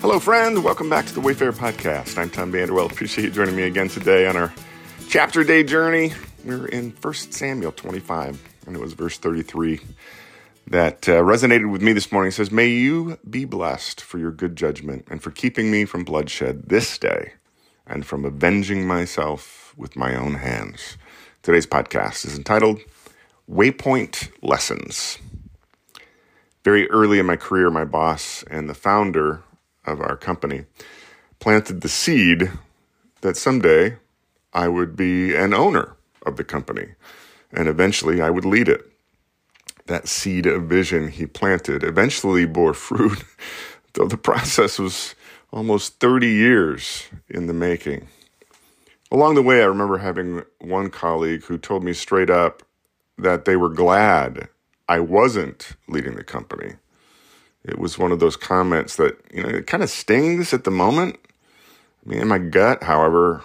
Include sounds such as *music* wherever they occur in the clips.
Hello, friend. Welcome back to the Wayfarer Podcast. I'm Tom Vanderwell. Appreciate you joining me again today on our chapter day journey. We're in 1 Samuel 25, and it was verse 33 that uh, resonated with me this morning. It says, May you be blessed for your good judgment and for keeping me from bloodshed this day and from avenging myself with my own hands. Today's podcast is entitled Waypoint Lessons. Very early in my career, my boss and the founder of our company planted the seed that someday I would be an owner of the company and eventually I would lead it. That seed of vision he planted eventually bore fruit, *laughs* though the process was almost 30 years in the making. Along the way, I remember having one colleague who told me straight up that they were glad I wasn't leading the company it was one of those comments that, you know, it kind of stings at the moment. I mean, in my gut, however,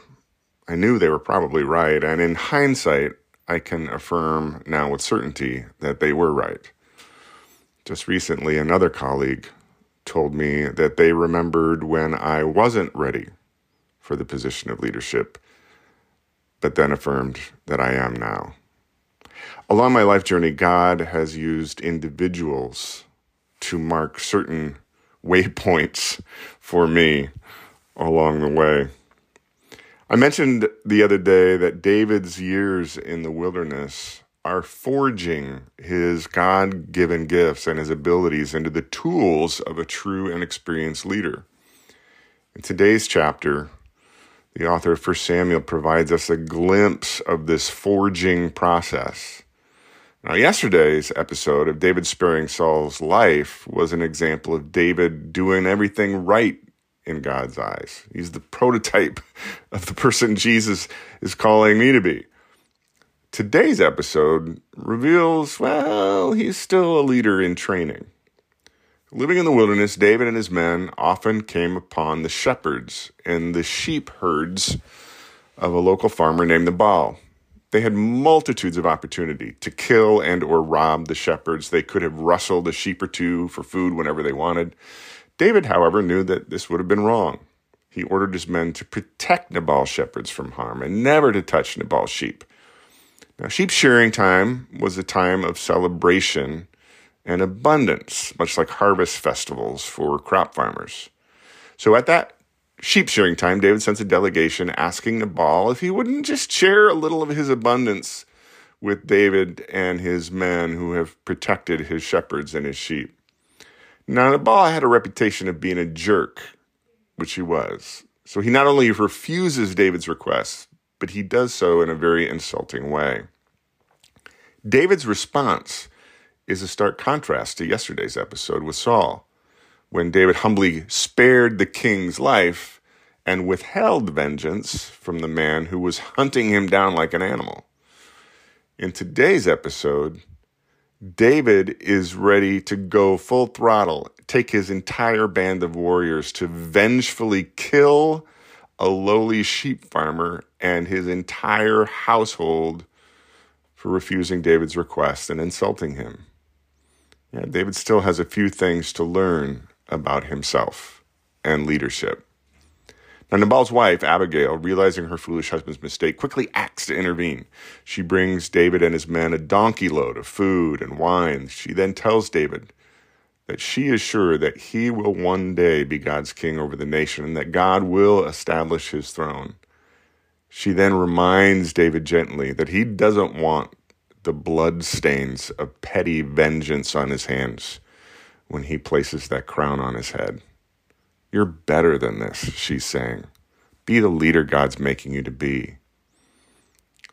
I knew they were probably right. And in hindsight, I can affirm now with certainty that they were right. Just recently, another colleague told me that they remembered when I wasn't ready for the position of leadership, but then affirmed that I am now. Along my life journey, God has used individuals to mark certain waypoints for me along the way. I mentioned the other day that David's years in the wilderness are forging his God given gifts and his abilities into the tools of a true and experienced leader. In today's chapter, the author of 1 Samuel provides us a glimpse of this forging process. Now, yesterday's episode of David sparing Saul's life was an example of David doing everything right in God's eyes. He's the prototype of the person Jesus is calling me to be. Today's episode reveals, well, he's still a leader in training. Living in the wilderness, David and his men often came upon the shepherds and the sheep herds of a local farmer named the Nabal. They had multitudes of opportunity to kill and or rob the shepherds. They could have rustled a sheep or two for food whenever they wanted. David, however, knew that this would have been wrong. He ordered his men to protect Nabal's shepherds from harm and never to touch Nabal's sheep. Now, sheep shearing time was a time of celebration and abundance, much like harvest festivals for crop farmers. So at that sheep shearing time, David sends a delegation asking Nabal if he wouldn't just share a little of his abundance with David and his men who have protected his shepherds and his sheep. Now, Nabal had a reputation of being a jerk, which he was. So he not only refuses David's request, but he does so in a very insulting way. David's response is a stark contrast to yesterday's episode with Saul when David humbly spared the king's life and withheld vengeance from the man who was hunting him down like an animal. In today's episode, David is ready to go full throttle, take his entire band of warriors to vengefully kill a lowly sheep farmer and his entire household for refusing David's request and insulting him. Yeah, David still has a few things to learn about himself and leadership. Now, Nabal's wife, Abigail, realizing her foolish husband's mistake, quickly acts to intervene. She brings David and his men a donkey load of food and wine. She then tells David that she is sure that he will one day be God's king over the nation and that God will establish his throne. She then reminds David gently that he doesn't want the blood stains of petty vengeance on his hands when he places that crown on his head. You're better than this, she's saying. Be the leader God's making you to be.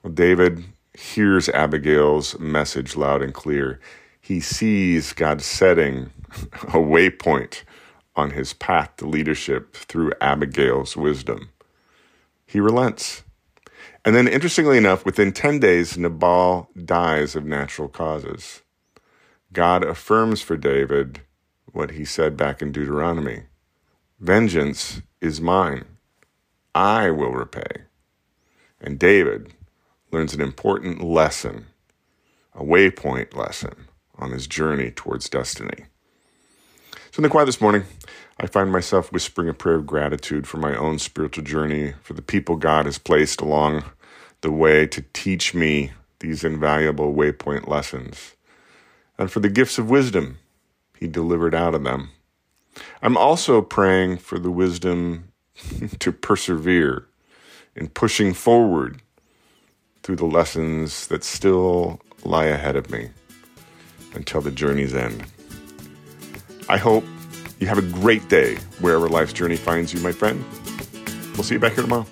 Well, David hears Abigail's message loud and clear. He sees God setting *laughs* a waypoint on his path to leadership through Abigail's wisdom. He relents. And then, interestingly enough, within 10 days, Nabal dies of natural causes. God affirms for David what he said back in Deuteronomy Vengeance is mine, I will repay. And David learns an important lesson, a waypoint lesson on his journey towards destiny. So, in the quiet this morning, I find myself whispering a prayer of gratitude for my own spiritual journey, for the people God has placed along the way to teach me these invaluable waypoint lessons, and for the gifts of wisdom He delivered out of them. I'm also praying for the wisdom *laughs* to persevere in pushing forward through the lessons that still lie ahead of me until the journey's end. I hope you have a great day wherever life's journey finds you, my friend. We'll see you back here tomorrow.